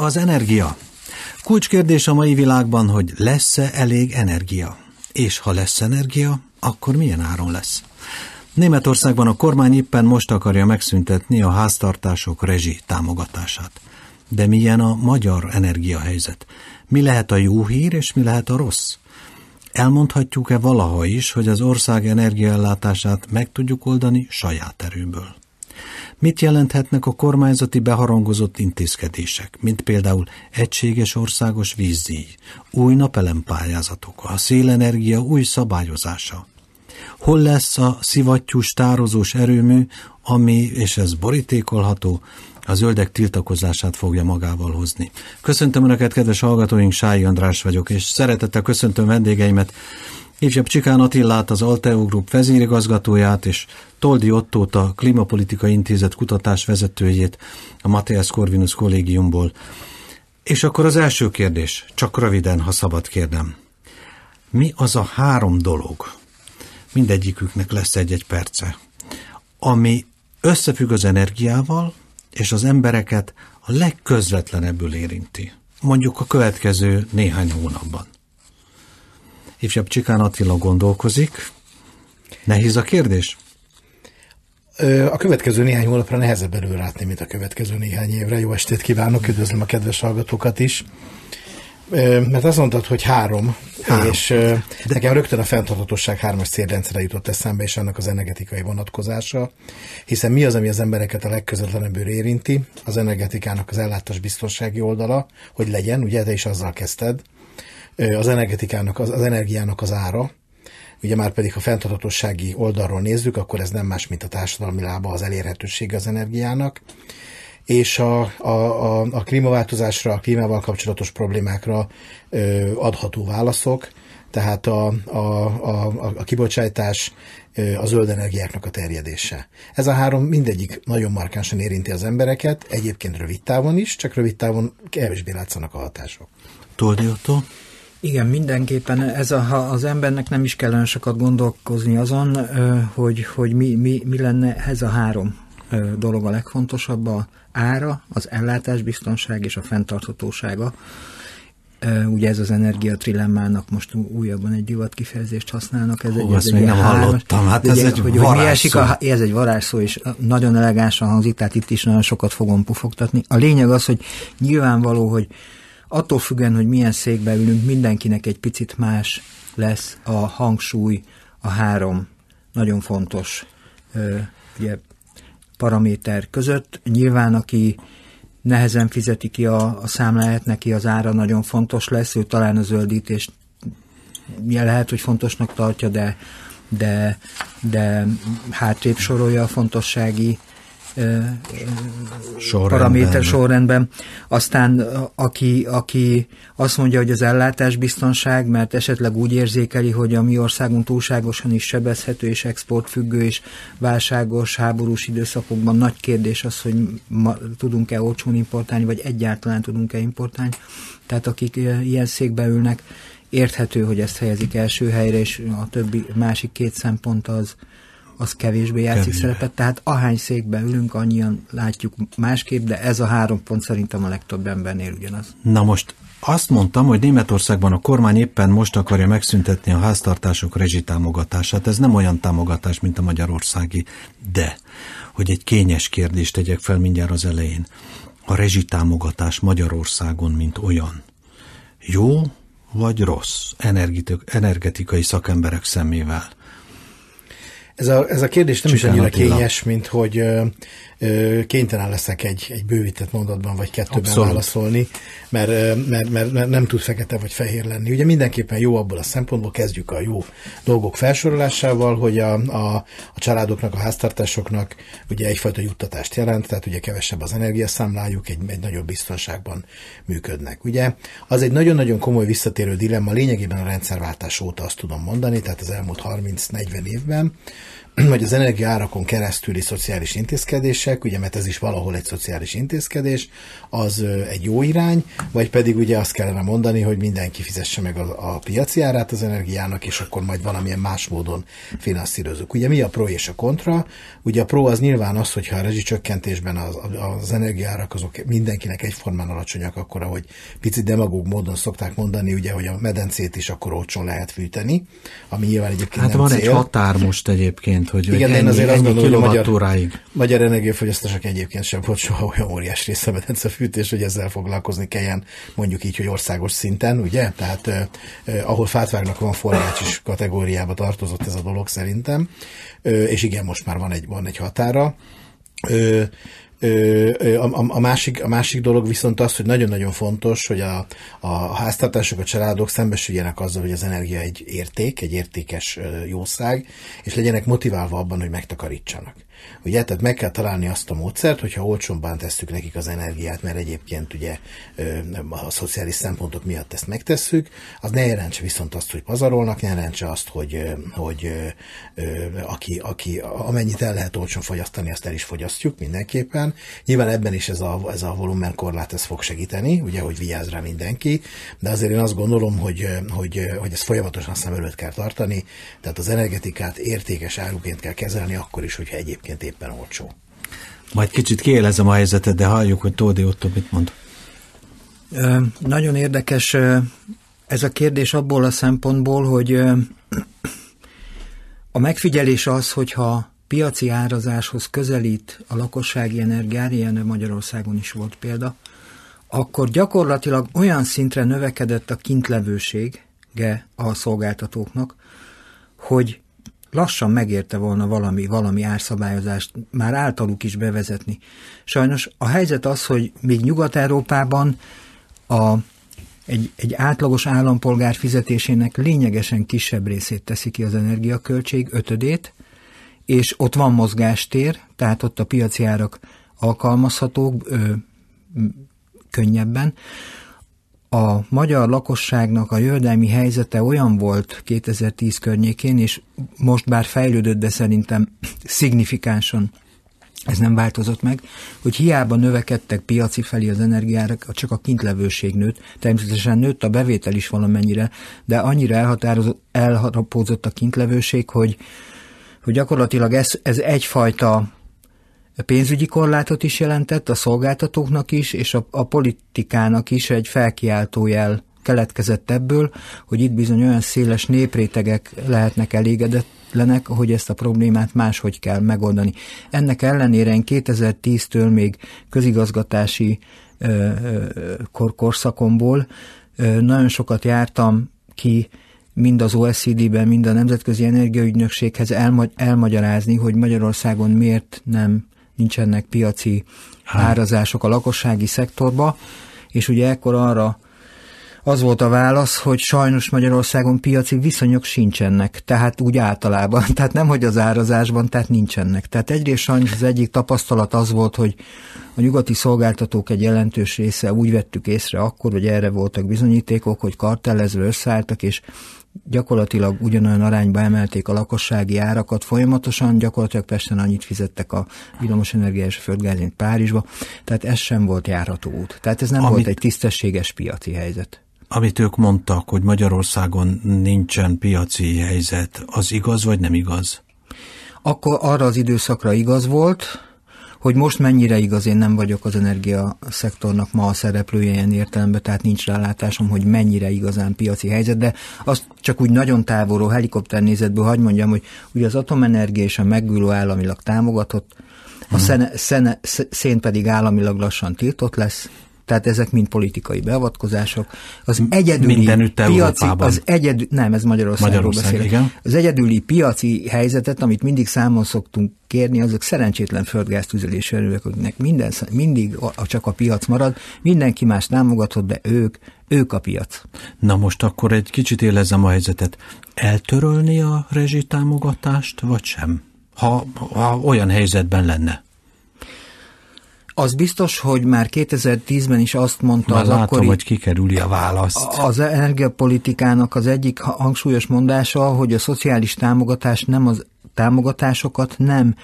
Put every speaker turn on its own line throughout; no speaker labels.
Az energia. Kulcskérdés a mai világban, hogy lesz-e elég energia? És ha lesz energia, akkor milyen áron lesz? Németországban a kormány éppen most akarja megszüntetni a háztartások rezsi támogatását. De milyen a magyar energiahelyzet? Mi lehet a jó hír, és mi lehet a rossz? Elmondhatjuk-e valaha is, hogy az ország energiaellátását meg tudjuk oldani saját erőből? Mit jelenthetnek a kormányzati beharangozott intézkedések, mint például egységes országos vízdíj, új napelempályázatok, a szélenergia új szabályozása? Hol lesz a szivattyús tározós erőmű, ami, és ez borítékolható, a zöldek tiltakozását fogja magával hozni. Köszöntöm Önöket, kedves hallgatóink, Sályi András vagyok, és szeretettel köszöntöm vendégeimet, Ifjabb Csikán Attillát, az Alteo Group vezérigazgatóját, és Toldi Ottót, a Klimapolitikai Intézet kutatás vezetőjét a Matthias Corvinus kollégiumból. És akkor az első kérdés, csak röviden, ha szabad kérdem. Mi az a három dolog, mindegyiküknek lesz egy-egy perce, ami összefügg az energiával, és az embereket a legközvetlenebbül érinti. Mondjuk a következő néhány hónapban. Ifjabb Csikán Attila gondolkozik. Nehéz a kérdés?
A következő néhány hónapra nehezebb előrátni, mint a következő néhány évre. Jó estét kívánok, üdvözlöm a kedves hallgatókat is. Mert azt mondtad, hogy három, három. és De... nekem rögtön a fenntarthatóság hármas célrendszere jutott eszembe, és annak az energetikai vonatkozása, hiszen mi az, ami az embereket a legközvetlenebbül érinti, az energetikának az ellátás biztonsági oldala, hogy legyen, ugye te is azzal kezdted, az energetikának, az, az energiának az ára, ugye már pedig, ha fenntarthatósági oldalról nézzük, akkor ez nem más, mint a társadalmi lába az elérhetősége az energiának, és a, a, a, a klímaváltozásra, a klímával kapcsolatos problémákra ö, adható válaszok, tehát a, a, a, a kibocsátás, a zöld energiáknak a terjedése. Ez a három mindegyik nagyon markánsan érinti az embereket, egyébként rövid távon is, csak rövid távon kevésbé látszanak a hatások.
Toldi?
Igen, mindenképpen ez a, ha az embernek nem is kellene sokat gondolkozni azon, hogy, hogy mi, mi, mi lenne ez a három dolog a legfontosabb, a ára, az ellátásbiztonság és a fenntarthatósága. Ugye ez az energia trilemmának most újabban egy divat kifejezést használnak. Ez
Hú, egy, ez egy nem három, hallottam, hát ez ugye, egy hogy, hogy mi esik a,
Ez egy varázsszó, és nagyon elegánsan hangzik, tehát itt is nagyon sokat fogom pufogtatni. A lényeg az, hogy nyilvánvaló, hogy attól függően, hogy milyen székbe ülünk, mindenkinek egy picit más lesz a hangsúly, a három nagyon fontos ugye, paraméter között. Nyilván, aki nehezen fizeti ki a, a számláját, neki az ára nagyon fontos lesz, ő talán a zöldítést lehet, hogy fontosnak tartja, de, de, de hátrébb sorolja a fontossági sorrendben. paraméter sorrendben. Aztán aki, aki azt mondja, hogy az ellátásbiztonság, mert esetleg úgy érzékeli, hogy a mi országunk túlságosan is sebezhető és exportfüggő és válságos, háborús időszakokban nagy kérdés az, hogy tudunk-e olcsón importálni, vagy egyáltalán tudunk-e importálni. Tehát akik ilyen székbe ülnek, érthető, hogy ezt helyezik első helyre, és a többi másik két szempont az, az kevésbé játszik kevésbé. szerepet, tehát ahány székbe ülünk, annyian látjuk másképp, de ez a három pont szerintem a legtöbb embernél ugyanaz.
Na most azt mondtam, hogy Németországban a kormány éppen most akarja megszüntetni a háztartások rezsitámogatását. Ez nem olyan támogatás, mint a magyarországi, de hogy egy kényes kérdést tegyek fel mindjárt az elején. A rezsitámogatás Magyarországon, mint olyan, jó vagy rossz energetikai szakemberek szemével?
Ez a, ez a kérdés nem Csukán is annyira kényes, mint hogy kénytelen leszek egy, egy bővített mondatban vagy kettőben Abszolút. válaszolni, mert, mert, mert, mert nem tud fekete vagy fehér lenni. Ugye mindenképpen jó abból a szempontból, kezdjük a jó dolgok felsorolásával, hogy a, a, a családoknak, a háztartásoknak ugye egyfajta juttatást jelent, tehát ugye kevesebb az energiaszámlájuk, egy, egy nagyobb biztonságban működnek. Ugye az egy nagyon-nagyon komoly visszatérő dilemma, lényegében a rendszerváltás óta azt tudom mondani, tehát az elmúlt 30-40 évben, vagy az energiárakon keresztüli szociális intézkedések, ugye, mert ez is valahol egy szociális intézkedés, az egy jó irány, vagy pedig ugye azt kellene mondani, hogy mindenki fizesse meg a, a piaci árát az energiának, és akkor majd valamilyen más módon finanszírozunk. Ugye mi a pro és a kontra? Ugye a pro az nyilván az, hogyha a rezsicsökkentésben az, az energiárak azok mindenkinek egyformán alacsonyak, akkor ahogy picit demagóg módon szokták mondani, ugye, hogy a medencét is akkor olcsón lehet fűteni, ami nyilván egyébként
Hát van
cél.
egy határ most egyébként, hogy
Igen,
ennyi,
én azért azt
ennyi
gondolom, hogy magyar, magyar energiafogyasztások egyébként sem volt soha olyan óriás része a medencefűtés, hogy ezzel foglalkozni kelljen, mondjuk így, hogy országos szinten, ugye? Tehát eh, eh, ahol fátvágnak van forrács is kategóriába tartozott ez a dolog szerintem, eh, és igen, most már van egy, van egy határa. Ö, a, a, másik, a másik dolog viszont az, hogy nagyon-nagyon fontos, hogy a, a háztartások, a családok szembesüljenek azzal, hogy az energia egy érték, egy értékes jószág, és legyenek motiválva abban, hogy megtakarítsanak. Ugye, tehát meg kell találni azt a módszert, hogyha olcsóbban tesszük nekik az energiát, mert egyébként ugye a szociális szempontok miatt ezt megtesszük, az ne jelentse viszont azt, hogy pazarolnak, ne jelentse azt, hogy, hogy aki, aki amennyit el lehet olcsón fogyasztani, azt el is fogyasztjuk mindenképpen. Nyilván ebben is ez a, ez a volumenkorlát ez fog segíteni, ugye, hogy vigyáz rá mindenki, de azért én azt gondolom, hogy, hogy, hogy ezt folyamatosan szem előtt kell tartani, tehát az energetikát értékes áruként kell kezelni, akkor is, hogyha egyébként éppen olcsó.
Majd kicsit kiélezem a helyzetet, de halljuk, hogy Tódi Otto mit mond.
Ö, nagyon érdekes ez a kérdés abból a szempontból, hogy a megfigyelés az, hogyha piaci árazáshoz közelít a lakossági energiár, ilyen Magyarországon is volt példa, akkor gyakorlatilag olyan szintre növekedett a kintlevősége a szolgáltatóknak, hogy lassan megérte volna valami, valami árszabályozást már általuk is bevezetni. Sajnos a helyzet az, hogy még Nyugat-Európában a, egy, egy átlagos állampolgár fizetésének lényegesen kisebb részét teszi ki az energiaköltség, ötödét, és ott van mozgástér, tehát ott a piaci árak alkalmazhatók ö, könnyebben a magyar lakosságnak a jövedelmi helyzete olyan volt 2010 környékén, és most bár fejlődött, de szerintem szignifikánsan ez nem változott meg, hogy hiába növekedtek piaci felé az energiárak, csak a kintlevőség nőtt. Természetesen nőtt a bevétel is valamennyire, de annyira elhatározott, elharapózott a kintlevőség, hogy, hogy gyakorlatilag ez, ez egyfajta pénzügyi korlátot is jelentett a szolgáltatóknak is, és a, a politikának is egy felkiáltójel keletkezett ebből, hogy itt bizony olyan széles néprétegek lehetnek elégedetlenek, hogy ezt a problémát máshogy kell megoldani. Ennek ellenére én 2010-től még közigazgatási ö, ö, kor korszakomból ö, nagyon sokat jártam ki mind az OECD-ben, mind a Nemzetközi Energiaügynökséghez elmagy- elmagyarázni, hogy Magyarországon miért nem nincsenek piaci árazások a lakossági szektorba, és ugye ekkor arra az volt a válasz, hogy sajnos Magyarországon piaci viszonyok sincsenek, tehát úgy általában, tehát nem, hogy az árazásban, tehát nincsenek. Tehát egyrészt sajnos az egyik tapasztalat az volt, hogy a nyugati szolgáltatók egy jelentős része úgy vettük észre akkor, hogy erre voltak bizonyítékok, hogy kartellezve összeálltak, és gyakorlatilag ugyanolyan arányba emelték a lakossági árakat folyamatosan, gyakorlatilag Pesten annyit fizettek a villamosenergia és a földgáz, mint Párizsba, tehát ez sem volt járható út. Tehát ez nem Amit... volt egy tisztességes piaci helyzet.
Amit ők mondtak, hogy Magyarországon nincsen piaci helyzet, az igaz vagy nem igaz?
Akkor arra az időszakra igaz volt, hogy most mennyire igaz, én nem vagyok az energiaszektornak ma a szereplője ilyen értelemben, tehát nincs rálátásom, hogy mennyire igazán piaci helyzet, de azt csak úgy nagyon távolról helikopternézetből hagy mondjam, hogy ugye az atomenergia és a megülő államilag támogatott, a szene, szene, szén pedig államilag lassan tiltott lesz, tehát ezek mind politikai beavatkozások. Az egyedüli
Mindenütt
piaci,
Európában.
az egyedül, nem, ez Magyarországról
Magyarország,
beszélek.
igen.
Az egyedüli piaci helyzetet, amit mindig számon szoktunk kérni, azok szerencsétlen földgáztüzelésű erőek, akiknek minden, mindig a, csak a piac marad, mindenki más támogatott, de ők, ők a piac.
Na most akkor egy kicsit élezem a helyzetet. Eltörölni a rezsitámogatást, vagy sem? Ha, ha olyan helyzetben lenne.
Az biztos, hogy már 2010-ben is azt mondta
Már
az
látom,
akkori...
hogy kikerüli a választ.
Az energiapolitikának az egyik hangsúlyos mondása, hogy a szociális támogatás nem az támogatásokat nem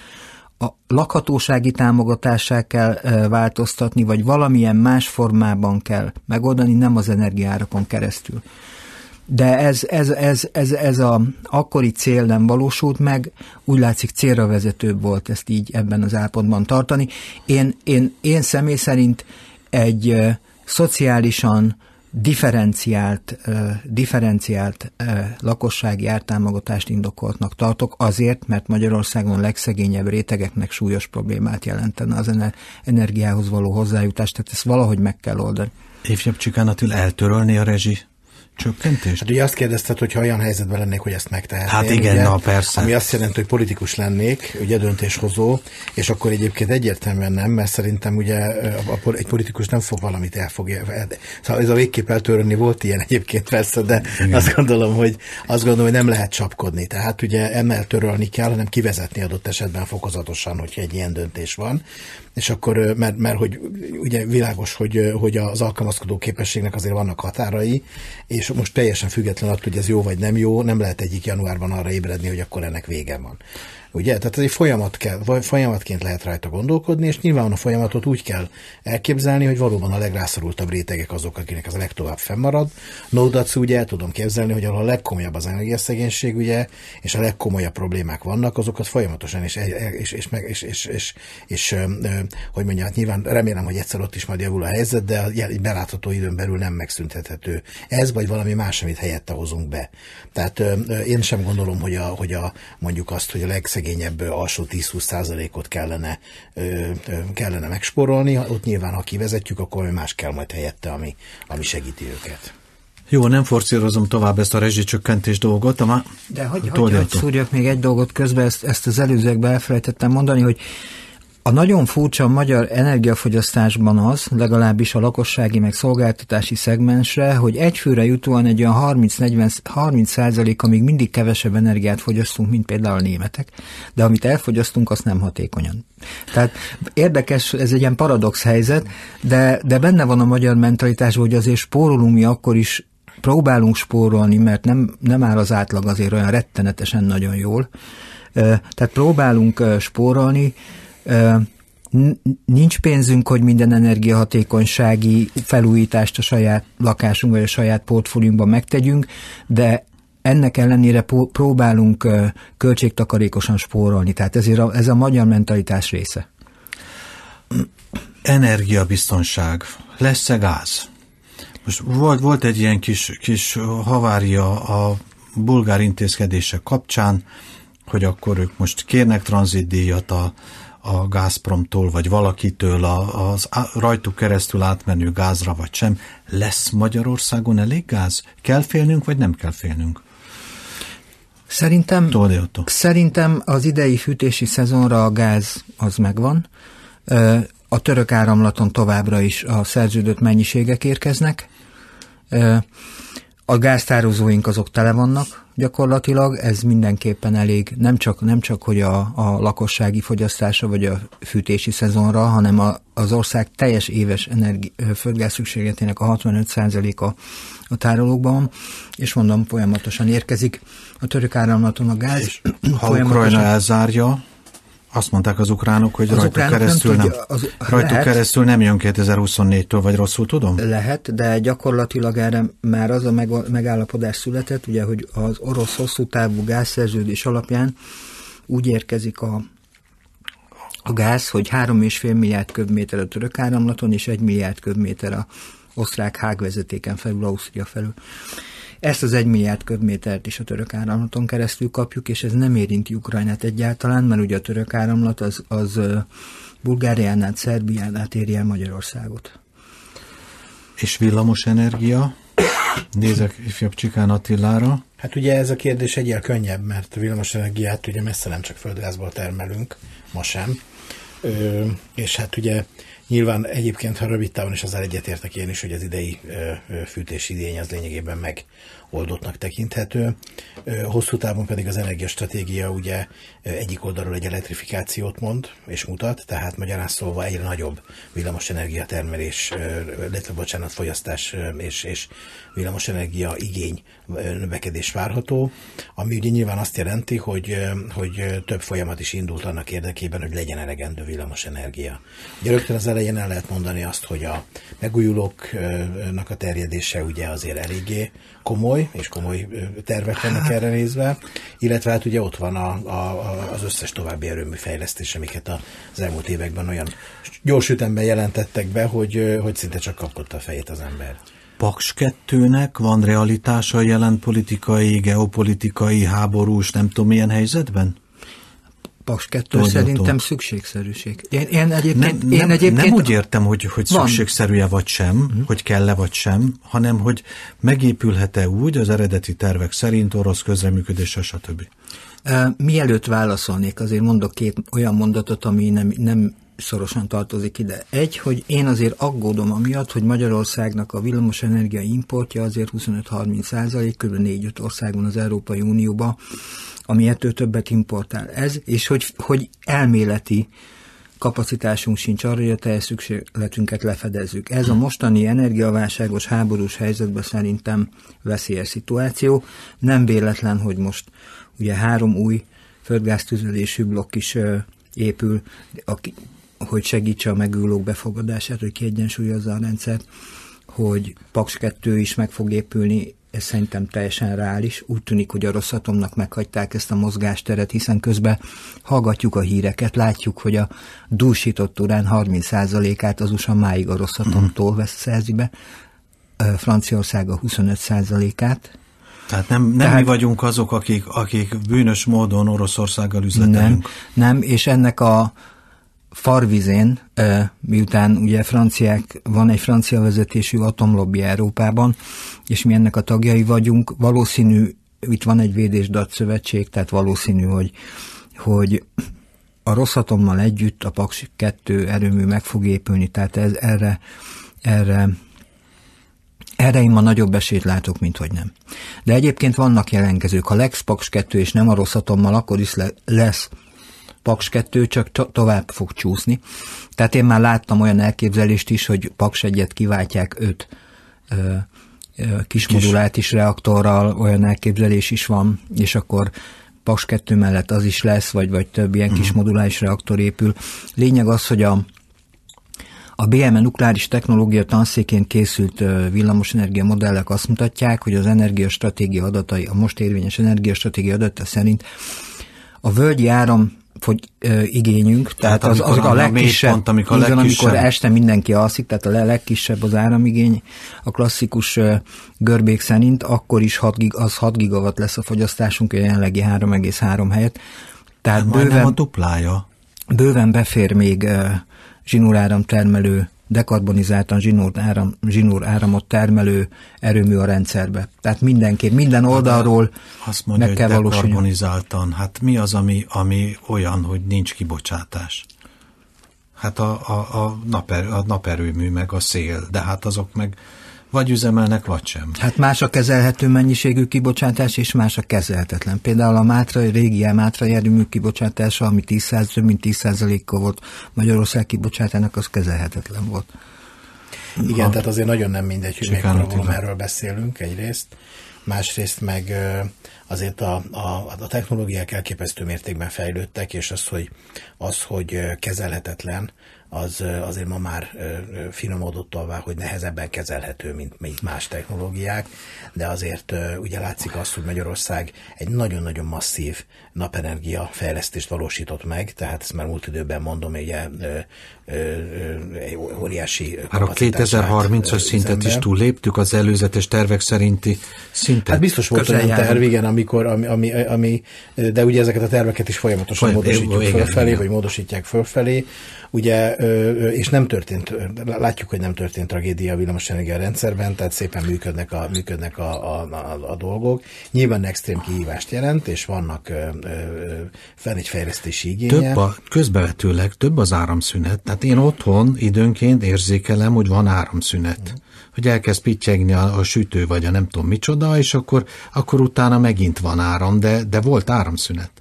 a lakhatósági támogatássá kell változtatni, vagy valamilyen más formában kell megoldani, nem az energiárakon keresztül. De ez, ez, ez, ez, ez a akkori cél nem valósult meg, úgy látszik célra vezetőbb volt ezt így ebben az állapotban tartani. Én, én, én személy szerint egy szociálisan differenciált, differenciált lakossági ártámogatást indokoltnak tartok, azért, mert Magyarországon legszegényebb rétegeknek súlyos problémát jelentene az energiához való hozzájutást, tehát ezt valahogy meg kell oldani.
Évjabb Csikánatil eltörölni a rezsi csökkentést?
Hát ugye azt kérdezted, hogy ha olyan helyzetben lennék, hogy ezt megtehetném.
Hát igen,
ugye,
na persze.
Ami azt jelenti, hogy politikus lennék, ugye döntéshozó, és akkor egyébként egyértelműen nem, mert szerintem ugye egy politikus nem fog valamit elfogja. Szóval ez a végképp eltörölni volt ilyen egyébként persze, de igen. azt gondolom, hogy azt gondolom, hogy nem lehet csapkodni. Tehát ugye emel törölni kell, hanem kivezetni adott esetben fokozatosan, hogyha egy ilyen döntés van és akkor, mert, mert hogy ugye világos, hogy, hogy az alkalmazkodó képességnek azért vannak határai, és most teljesen független attól, hogy ez jó vagy nem jó, nem lehet egyik januárban arra ébredni, hogy akkor ennek vége van. Ugye? Tehát ez egy folyamat kell, folyamatként lehet rajta gondolkodni, és nyilván a folyamatot úgy kell elképzelni, hogy valóban a legrászorultabb rétegek azok, akinek az a legtovább fennmarad. Nódac ugye el tudom képzelni, hogy ahol a legkomolyabb az energiaszegénység, ugye, és a legkomolyabb problémák vannak, azokat folyamatosan és, és, és, meg, és, és, és, és hogy mondjam, hát nyilván remélem, hogy egyszer ott is majd javul a helyzet, de egy belátható időn belül nem megszüntethető. Ez vagy valami más, amit helyette hozunk be. Tehát én sem gondolom, hogy, a, hogy a, mondjuk azt, hogy a legszegényebb legszegényebb alsó 10-20 százalékot kellene, kellene megsporolni. Ott nyilván, ha kivezetjük, akkor más kell majd helyette, ami, ami segíti őket.
Jó, nem forcírozom tovább ezt a rezsicsökkentés dolgot, ama
De hogy, hogy, hogy szúrjak még egy dolgot közben, ezt, ezt az előzőekben elfelejtettem mondani, hogy a nagyon furcsa magyar energiafogyasztásban az, legalábbis a lakossági meg szolgáltatási szegmensre, hogy egyfőre jutóan egy olyan 30-40-30 százaléka még mindig kevesebb energiát fogyasztunk, mint például a németek, de amit elfogyasztunk, azt nem hatékonyan. Tehát érdekes, ez egy ilyen paradox helyzet, de, de benne van a magyar mentalitás, hogy azért spórolunk mi akkor is, próbálunk spórolni, mert nem, nem áll az átlag azért olyan rettenetesen nagyon jól. Tehát próbálunk spórolni, nincs pénzünk, hogy minden energiahatékonysági felújítást a saját lakásunk vagy a saját portfóliunkban megtegyünk, de ennek ellenére próbálunk költségtakarékosan spórolni. Tehát ezért a, ez a magyar mentalitás része.
Energiabiztonság. Lesz-e gáz? Most volt, volt egy ilyen kis, kis havária a bulgár intézkedések kapcsán, hogy akkor ők most kérnek tranzitdíjat a, a Gazpromtól, vagy valakitől a, az rajtuk keresztül átmenő gázra, vagy sem. Lesz Magyarországon elég gáz? Kell félnünk, vagy nem kell félnünk?
Szerintem, szerintem az idei fűtési szezonra a gáz az megvan. A török áramlaton továbbra is a szerződött mennyiségek érkeznek. A gáztározóink azok tele vannak, gyakorlatilag, ez mindenképpen elég, nem csak, nem csak hogy a, a lakossági fogyasztása vagy a fűtési szezonra, hanem a, az ország teljes éves energi, földgáz szükségletének a 65%-a a tárolókban, és mondom, folyamatosan érkezik a török áramlaton a gáz. És
ha Ukrajna elzárja, azt mondták az ukránok, hogy az rajtuk, keresztül, nem, tudja, az, rajtuk lehet, keresztül nem jön 2024-től, vagy rosszul tudom?
Lehet, de gyakorlatilag erre már az a megállapodás született, ugye, hogy az orosz hosszú távú gázszerződés alapján úgy érkezik a, a gáz, hogy 3,5 milliárd köbméter a török áramlaton, és 1 milliárd köbméter a osztrák hágvezetéken felül, Ausztria felül. Ezt az egy milliárd köbmétert is a török áramlaton keresztül kapjuk, és ez nem érinti Ukrajnát egyáltalán, mert ugye a török áramlat az, az Bulgáriánál, Szerbiánál éri el Magyarországot.
És villamos energia? Nézek ifjabb Csikán Attilára.
Hát ugye ez a kérdés egyel könnyebb, mert villamos energiát ugye messze nem csak földgázból termelünk, ma sem. Ö, és hát ugye Nyilván egyébként, rövid távon is azzal egyetértek én is, hogy az idei fűtési idény az lényegében meg oldottnak tekinthető. Hosszú távon pedig az energiastratégia ugye egyik oldalról egy elektrifikációt mond és mutat, tehát magyarán szólva egyre nagyobb villamosenergia termelés, illetve bocsánat, fogyasztás és, és villamosenergia igény növekedés várható, ami ugye nyilván azt jelenti, hogy, hogy több folyamat is indult annak érdekében, hogy legyen elegendő villamosenergia. Ugye rögtön az elején el lehet mondani azt, hogy a megújulóknak a terjedése ugye azért eléggé komoly, és komoly tervek vannak erre nézve, illetve hát ugye ott van a, a, az összes további erőmű fejlesztés, amiket az elmúlt években olyan gyors ütemben jelentettek be, hogy, hogy szinte csak kapott a fejét az ember.
Paks 2-nek van realitása a jelen politikai, geopolitikai, háborús, nem tudom milyen helyzetben?
Paks 2 szerintem szükségszerűség. Én, én egyébként,
nem,
én
nem,
egyébként
nem úgy értem, hogy, hogy szükségszerűje vagy sem, uh-huh. hogy kell-e vagy sem, hanem hogy megépülhet-e úgy az eredeti tervek szerint orosz közreműködése, stb.
Mielőtt válaszolnék, azért mondok két olyan mondatot, ami nem, nem szorosan tartozik ide. Egy, hogy én azért aggódom amiatt, hogy Magyarországnak a villamosenergia importja azért 25-30 százalék, kb. 4-5 országban az Európai Unióban, ami ettől többet importál. Ez, és hogy, hogy elméleti kapacitásunk sincs arra, hogy a teljes szükségletünket lefedezzük. Ez a mostani energiaválságos háborús helyzetben szerintem veszélyes szituáció. Nem véletlen, hogy most ugye három új földgáztüzelésű blokk is épül, hogy segítse a megülők befogadását, hogy kiegyensúlyozza a rendszert, hogy Paks 2 is meg fog épülni, ez szerintem teljesen reális. Úgy tűnik, hogy a rosszatomnak meghagyták ezt a mozgásteret, hiszen közben hallgatjuk a híreket, látjuk, hogy a dúsított urán 30%-át az USA máig a rosszatomtól vesz szerzi be, Franciaország a 25%-át,
tehát nem, nem Tehát, mi vagyunk azok, akik, akik bűnös módon Oroszországgal üzletelünk.
Nem, nem, és ennek a farvizén, miután ugye franciák, van egy francia vezetésű atomlobby Európában, és mi ennek a tagjai vagyunk, valószínű, itt van egy védésdat szövetség, tehát valószínű, hogy, hogy a Rosszatommal együtt a Paks 2 erőmű meg fog épülni, tehát ez, erre, erre erre én ma nagyobb esélyt látok, mint hogy nem. De egyébként vannak jelentkezők. Ha Lex Paks 2 és nem a Rosszatommal, akkor is lesz Paks 2 csak to- tovább fog csúszni. Tehát én már láttam olyan elképzelést is, hogy Paks 1-et kiváltják 5 kismodulátis reaktorral, olyan elképzelés is van, és akkor Paks 2 mellett az is lesz, vagy, vagy több ilyen uh-huh. kis reaktor épül. Lényeg az, hogy a, a BME nukleáris technológia tanszékén készült villamosenergia modellek azt mutatják, hogy az energiastratégia adatai, a most érvényes energiastratégia adata szerint a völgyi áram fogy, ö, igényünk, tehát, tehát az, az a, legkisebb, pont, amikor, igen, legkisebb. amikor este mindenki alszik, tehát a legkisebb az áramigény, a klasszikus ö, görbék szerint, akkor is 6 gig, az 6 gigawatt lesz a fogyasztásunk, a jelenlegi 3,3 helyett.
Tehát bőven, a duplája.
Bőven befér még ö, zsinóráram termelő dekarbonizáltan zsinór, áram, zsinór áramot termelő erőmű a rendszerbe. Tehát mindenképp, minden hát, oldalról
Azt mondja, meg kell hogy dekarbonizáltan. Hát mi az, ami, ami olyan, hogy nincs kibocsátás? Hát a, a, a, naper, a naperőmű, meg a szél, de hát azok meg vagy üzemelnek, vagy sem.
Hát más a kezelhető mennyiségű kibocsátás, és más a kezelhetetlen. Például a Mátra, a régi Mátra jármű kibocsátása, ami 10 több mint 10%-kal volt Magyarország kibocsátának, az kezelhetetlen volt.
Igen, a, tehát azért nagyon nem mindegy, hogy mekkora volumenről beszélünk egyrészt, másrészt meg azért a, a, a technológiák elképesztő mértékben fejlődtek, és az, hogy, az, hogy kezelhetetlen, az azért ma már finomodott alvá, hogy nehezebben kezelhető, mint, mint más technológiák, de azért ugye látszik azt, hogy Magyarország egy nagyon-nagyon masszív napenergia fejlesztést valósított meg, tehát ezt már múlt időben mondom, ugye egy óriási
Már a 2030-as szintet is túlléptük az előzetes tervek szerinti szintet.
Hát biztos volt olyan terv, igen, amikor, ami, ami, ami, de ugye ezeket a terveket is folyamatosan Folyam, módosítjuk fölfelé, vagy módosítják fölfelé. Ugye és nem történt, látjuk, hogy nem történt tragédia a villamosenergia rendszerben, tehát szépen működnek a, működnek a, a, a, a dolgok. Nyilván extrém kihívást jelent, és vannak fel egy fejlesztési igénye.
Több a, közbevetőleg több az áramszünet. Tehát én otthon időnként érzékelem, hogy van áramszünet. Mm hogy elkezd pittyegni a, a sütő, vagy a nem tudom micsoda, és akkor, akkor utána megint van áram, de, de volt áramszünet.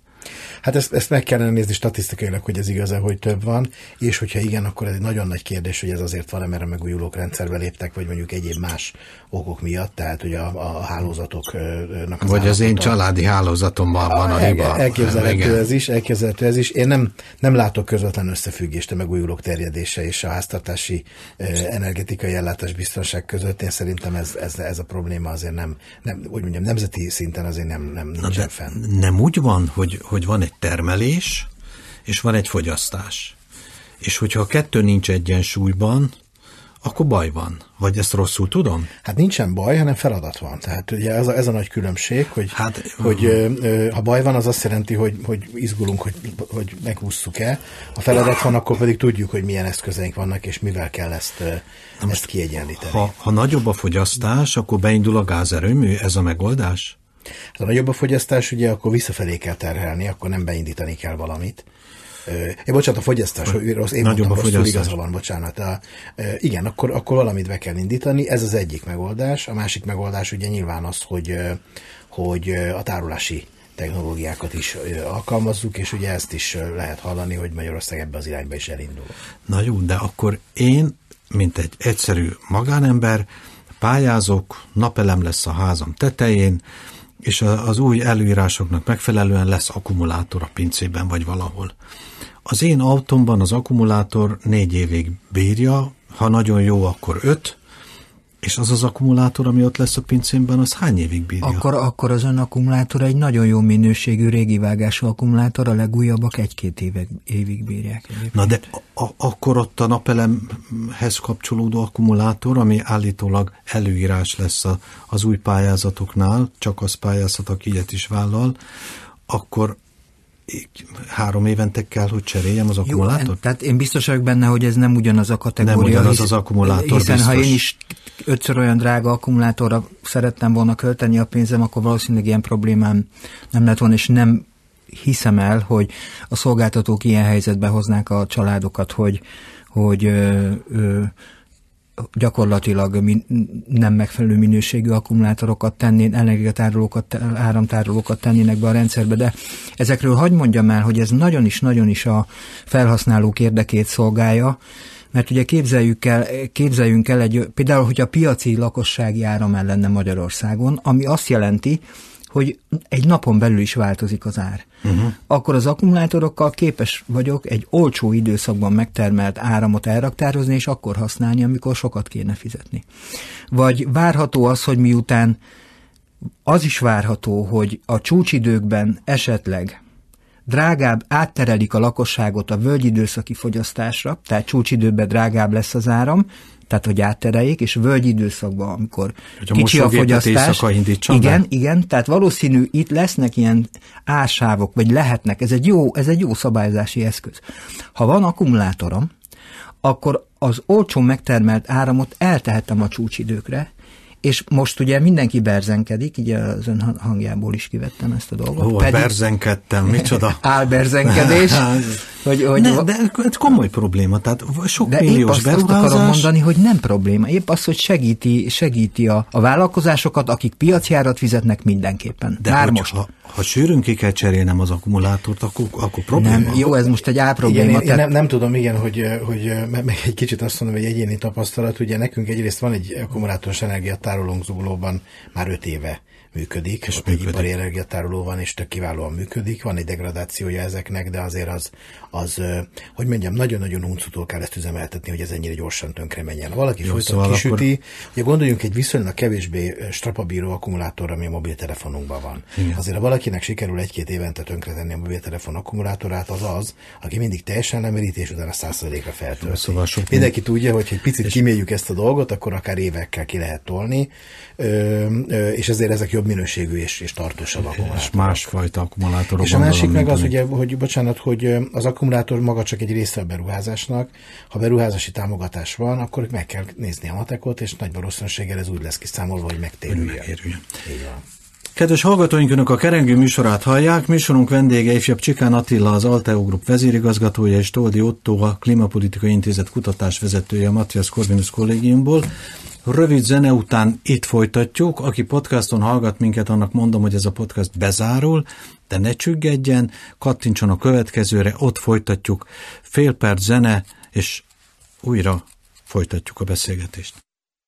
Hát ezt, ezt meg kellene nézni statisztikailag, hogy ez igaz hogy több van, és hogyha igen, akkor ez egy nagyon nagy kérdés, hogy ez azért van, mert a megújulók rendszerbe léptek, vagy mondjuk egyéb más okok miatt, tehát hogy a, a hálózatoknak
az Vagy az én családi hálózatomban van a hiba.
Elképzelhető ez is, elképzelhető ez is. Én nem, nem látok közvetlen összefüggést a megújulók terjedése és a háztartási energetikai ellátás biztonság között. Én szerintem ez, ez, ez a probléma azért nem, nem, úgy mondjam, nemzeti szinten azért nem, nem nincsen fenn.
Nem úgy van, hogy, hogy van egy termelés, és van egy fogyasztás. És hogyha a kettő nincs egyensúlyban, akkor baj van. Vagy ezt rosszul tudom?
Hát nincsen baj, hanem feladat van. Tehát ugye ez a, ez a nagy különbség, hogy, hát, hogy uh, ha baj van, az azt jelenti, hogy, hogy izgulunk, hogy, hogy megússzuk-e. Ha feladat van, akkor pedig tudjuk, hogy milyen eszközeink vannak, és mivel kell ezt, Na ezt kiegyenlíteni.
Ha, ha nagyobb a fogyasztás, akkor beindul a gázerőmű, ez a megoldás?
Ha nagyobb a fogyasztás, ugye akkor visszafelé kell terhelni, akkor nem beindítani kell valamit. Ja, bocsánat, a fogyasztás, hogy rossz, én Nagyobb mondtam, a rosszul, igaza van, bocsánat. A, igen, akkor, akkor valamit be kell indítani, ez az egyik megoldás. A másik megoldás ugye nyilván az, hogy, hogy a tárolási technológiákat is alkalmazzuk, és ugye ezt is lehet hallani, hogy Magyarország ebbe az irányba is elindul.
Na jó, de akkor én, mint egy egyszerű magánember, pályázok, napelem lesz a házam tetején, és az új előírásoknak megfelelően lesz akkumulátor a pincében vagy valahol. Az én autómban az akkumulátor négy évig bírja, ha nagyon jó, akkor öt, és az az akkumulátor, ami ott lesz a pincémben, az hány évig bírja?
Akkor, akkor az ön akkumulátor egy nagyon jó minőségű régi vágású akkumulátor, a legújabbak egy-két évig, évig bírják.
Egyébként. Na de a, akkor ott a napelemhez kapcsolódó akkumulátor, ami állítólag előírás lesz a, az új pályázatoknál, csak az pályázat, aki ilyet is vállal, akkor három évente kell, hogy cseréljem az akkumulátort? Jó,
tehát én biztos vagyok benne, hogy ez nem ugyanaz a kategória.
Nem ugyanaz az akkumulátor,
Hiszen
biztos.
ha én is ötször olyan drága akkumulátorra szerettem volna költeni a pénzem, akkor valószínűleg ilyen problémám nem lett volna, és nem hiszem el, hogy a szolgáltatók ilyen helyzetbe hoznák a családokat, hogy, hogy ö, ö, gyakorlatilag nem megfelelő minőségű akkumulátorokat tennének, energiatárolókat, áramtárolókat tennének be a rendszerbe, de ezekről hagy mondjam el, hogy ez nagyon is, nagyon is a felhasználók érdekét szolgálja, mert ugye képzeljük el, képzeljünk el egy, például, hogy a piaci lakossági áram lenne Magyarországon, ami azt jelenti, hogy egy napon belül is változik az ár. Uh-huh. Akkor az akkumulátorokkal képes vagyok egy olcsó időszakban megtermelt áramot elraktározni, és akkor használni, amikor sokat kéne fizetni. Vagy várható az, hogy miután az is várható, hogy a csúcsidőkben esetleg drágább átterelik a lakosságot a völgyidőszaki fogyasztásra, tehát csúcsidőben drágább lesz az áram, tehát hogy áttereljék, és völgy időszakban, amikor Hogyha kicsi a fogyasztás. Igen, be? igen, tehát valószínű itt lesznek ilyen ársávok, vagy lehetnek, ez egy jó, ez egy jó szabályozási eszköz. Ha van akkumulátorom, akkor az olcsó megtermelt áramot eltehetem a csúcsidőkre, és most ugye mindenki berzenkedik, így az ön hangjából is kivettem ezt a dolgot.
Ó, Pedig... berzenkedtem, micsoda?
Álberzenkedés.
hogy, hogy ne, de ez komoly probléma, tehát sok
de
milliós
épp azt, beruházás... azt akarom mondani, hogy nem probléma, épp az, hogy segíti, segíti a, a vállalkozásokat, akik piacjárat fizetnek mindenképpen.
De Már most. Ha, ha sűrűn ki kell cserélnem az akkumulátort, akkor, akkor probléma.
Nem, jó, ez most egy álprobléma. Igen,
én, tehát... én nem, nem tudom, igen, hogy, hogy meg egy kicsit azt mondom, hogy egyéni tapasztalat, ugye nekünk egyrészt van egy akkumulátoros energiatárolónk Zuglóban már öt éve működik, és egy ipari energiatároló van, és tök kiválóan működik, van egy degradációja ezeknek, de azért az, az hogy mondjam, nagyon-nagyon uncutól kell ezt üzemeltetni, hogy ez ennyire gyorsan tönkre menjen. Valaki Jó, folyton szóval kisüti, akkor... ugye gondoljunk egy viszonylag kevésbé strapabíró akkumulátor, ami a mobiltelefonunkban van. Igen. Azért, ha valakinek sikerül egy-két évente tönkretenni a mobiltelefon akkumulátorát, az az, aki mindig teljesen lemerít, és utána százszerzékra feltölti. Szóval sok Mindenki tudja, hogy egy picit és... kiméljük ezt a dolgot, akkor akár évekkel ki lehet tolni, és ezért ezek jobb minőségű és, és tartósabb akkumulátorok.
És másfajta akkumulátorok.
És a másik meg az, ugye, hogy bocsánat, hogy az akkumulátor maga csak egy része a beruházásnak. Ha beruházási támogatás van, akkor meg kell nézni a matekot, és nagy valószínűséggel ez úgy lesz kiszámolva, hogy megtérüljön.
Megérüljön. Kedves hallgatóink, Önök a Kerengő műsorát hallják. Műsorunk vendége ifjabb Csikán Attila, az Alteo Group vezérigazgatója, és Toldi Otto, a Klimapolitikai Intézet kutatásvezetője a Matthias Corvinus kollégiumból. Rövid zene után itt folytatjuk. Aki podcaston hallgat minket, annak mondom, hogy ez a podcast bezárul, de ne csüggedjen, kattintson a következőre, ott folytatjuk. Fél perc zene, és újra folytatjuk a beszélgetést.